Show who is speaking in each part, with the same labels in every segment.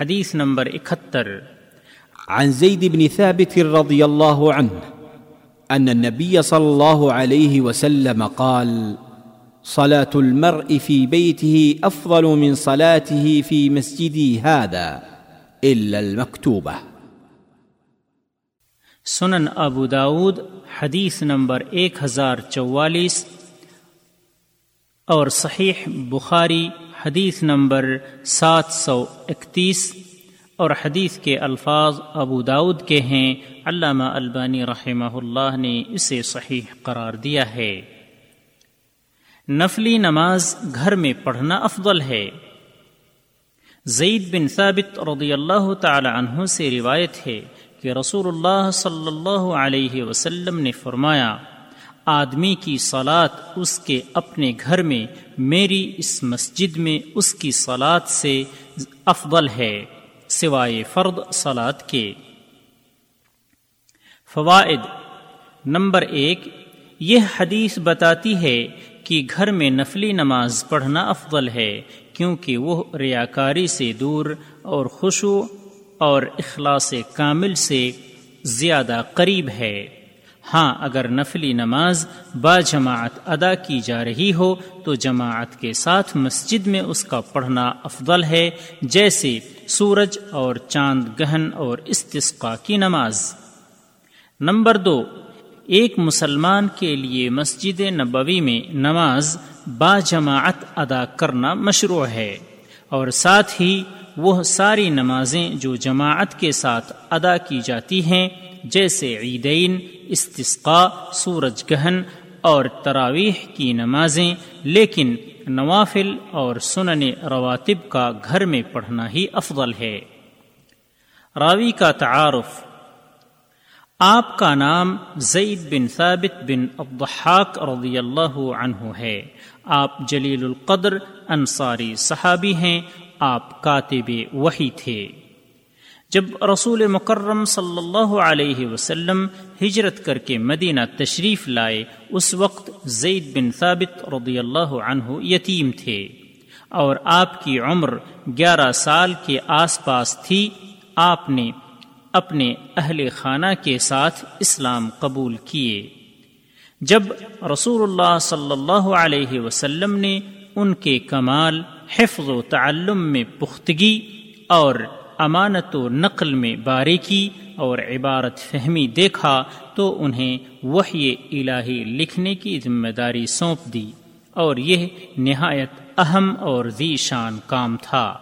Speaker 1: حدیث نمبر اکہتر۔
Speaker 2: عن زيد بن ثابت رضي الله عنه ان النبي صلى الله عليه وسلم قال صلاه المرء في بيته افضل من صلاته في مسجدي هذا الا المكتوبه
Speaker 1: سنن ابو داود حدیث نمبر ایک ہزار چوالیس اور صحیح بخاری حدیث نمبر سات سو اکتیس اور حدیث کے الفاظ ابو داود کے ہیں۔ علامہ البانی رحمہ اللہ نے اسے صحیح قرار دیا ہے۔ نفلی نماز گھر میں پڑھنا افضل ہے۔ زید بن ثابت رضی اللہ تعالی عنہ سے روایت ہے کہ رسول اللہ صلی اللہ علیہ وسلم نے فرمایا آدمی کی صلات اس کے اپنے گھر میں، میری اس مسجد میں اس کی صلات سے افضل ہے، سوائے فرد صلات کے۔ فوائد۔ نمبر ایک، یہ حدیث بتاتی ہے کہ گھر میں نفلی نماز پڑھنا افضل ہے، کیونکہ وہ ریاکاری سے دور اور خوشو اور اخلاص کامل سے زیادہ قریب ہے۔ ہاں اگر نفلی نماز با جماعت ادا کی جا رہی ہو، تو جماعت کے ساتھ مسجد میں اس کا پڑھنا افضل ہے، جیسے سورج اور چاند گہن اور استسقا کی نماز۔ نمبر دو، ایک مسلمان کے لیے مسجد نبوی میں نماز با جماعت ادا کرنا مشروع ہے۔ اور ساتھ ہی وہ ساری نمازیں جو جماعت کے ساتھ ادا کی جاتی ہیں، جیسے عیدین استسقا سورج گہن اور تراویح کی نمازیں، لیکن نوافل اور سنن رواتب کا گھر میں پڑھنا ہی افضل ہے۔ راوی کا تعارف، آپ کا نام زید بن ثابت بن الضحاک رضی اللہ عنہ ہے۔ آپ جلیل القدر انصاری صحابی ہیں آپ کاتب وحی تھے۔ جب رسول مکرم صلی اللہ علیہ وسلم ہجرت کر کے مدینہ تشریف لائے، اس وقت زید بن ثابت رضی اللہ عنہ یتیم تھے۔ اور آپ کی عمر گیارہ سال کے آس پاس تھی۔ آپ نے اپنے اہل خانہ کے ساتھ اسلام قبول کیے۔ جب رسول اللہ صلی اللہ علیہ وسلم نے ان کے کمال حفظ و تعلم میں پختگی اور امانت و نقل میں باریکی اور عبارت فہمی دیکھا تو انہیں وحی الہی لکھنے کی ذمہ داری سونپ دی اور یہ نہایت اہم اور ذی شان کام تھا۔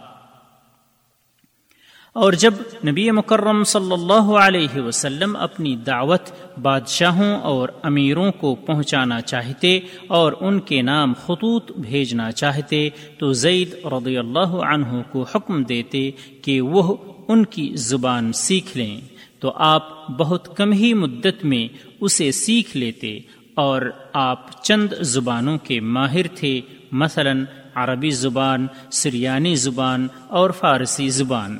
Speaker 1: اور جب نبی مکرم صلی اللہ علیہ وسلم اپنی دعوت بادشاہوں اور امیروں کو پہنچانا چاہتے اور ان کے نام خطوط بھیجنا چاہتے، تو زید رضی اللہ عنہ کو حکم دیتے کہ وہ ان کی زبان سیکھ لیں۔ تو آپ بہت کم ہی مدت میں اسے سیکھ لیتے اور آپ چند زبانوں کے ماہر تھے، مثلا عربی زبان، سریانی زبان اور فارسی زبان۔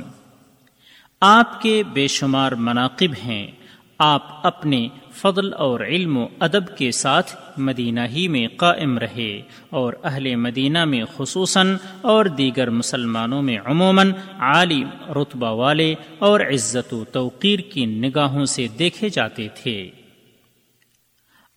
Speaker 1: آپ کے بے شمار مناقب ہیں۔ آپ اپنے فضل اور علم و ادب کے ساتھ مدینہ ہی میں قائم رہے اور اہل مدینہ میں خصوصاً اور دیگر مسلمانوں میں عموماً عالی رتبہ والے اور عزت و توقیر کی نگاہوں سے دیکھے جاتے تھے۔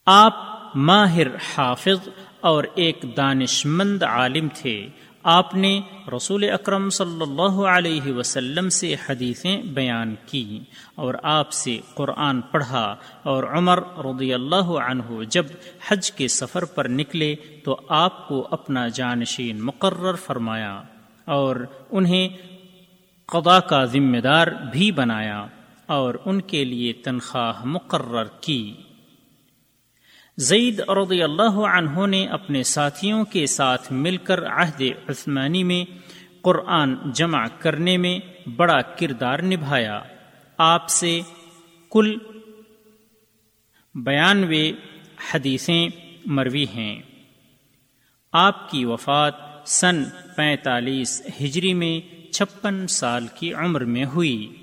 Speaker 1: آپ ماہر حافظ اور ایک دانش مند عالم تھے۔ آپ نے رسول اکرم صلی اللہ علیہ وسلم سے حدیثیں بیان کی اور آپ سے قرآن پڑھا اور عمر رضی اللہ عنہ جب حج کے سفر پر نکلے تو آپ کو اپنا جانشین مقرر فرمایا اور انہیں قضا کا ذمہ دار بھی بنایا اور ان کے لیے تنخواہ مقرر کی۔ زید رضی اللہ عنہ نے اپنے ساتھیوں کے ساتھ مل کر عہد عثمانی میں قرآن جمع کرنے میں بڑا کردار نبھایا۔ آپ سے کل بیانوے حدیثیں مروی ہیں۔ آپ کی وفات سن پینتالیس ہجری میں چھپن سال کی عمر میں ہوئی۔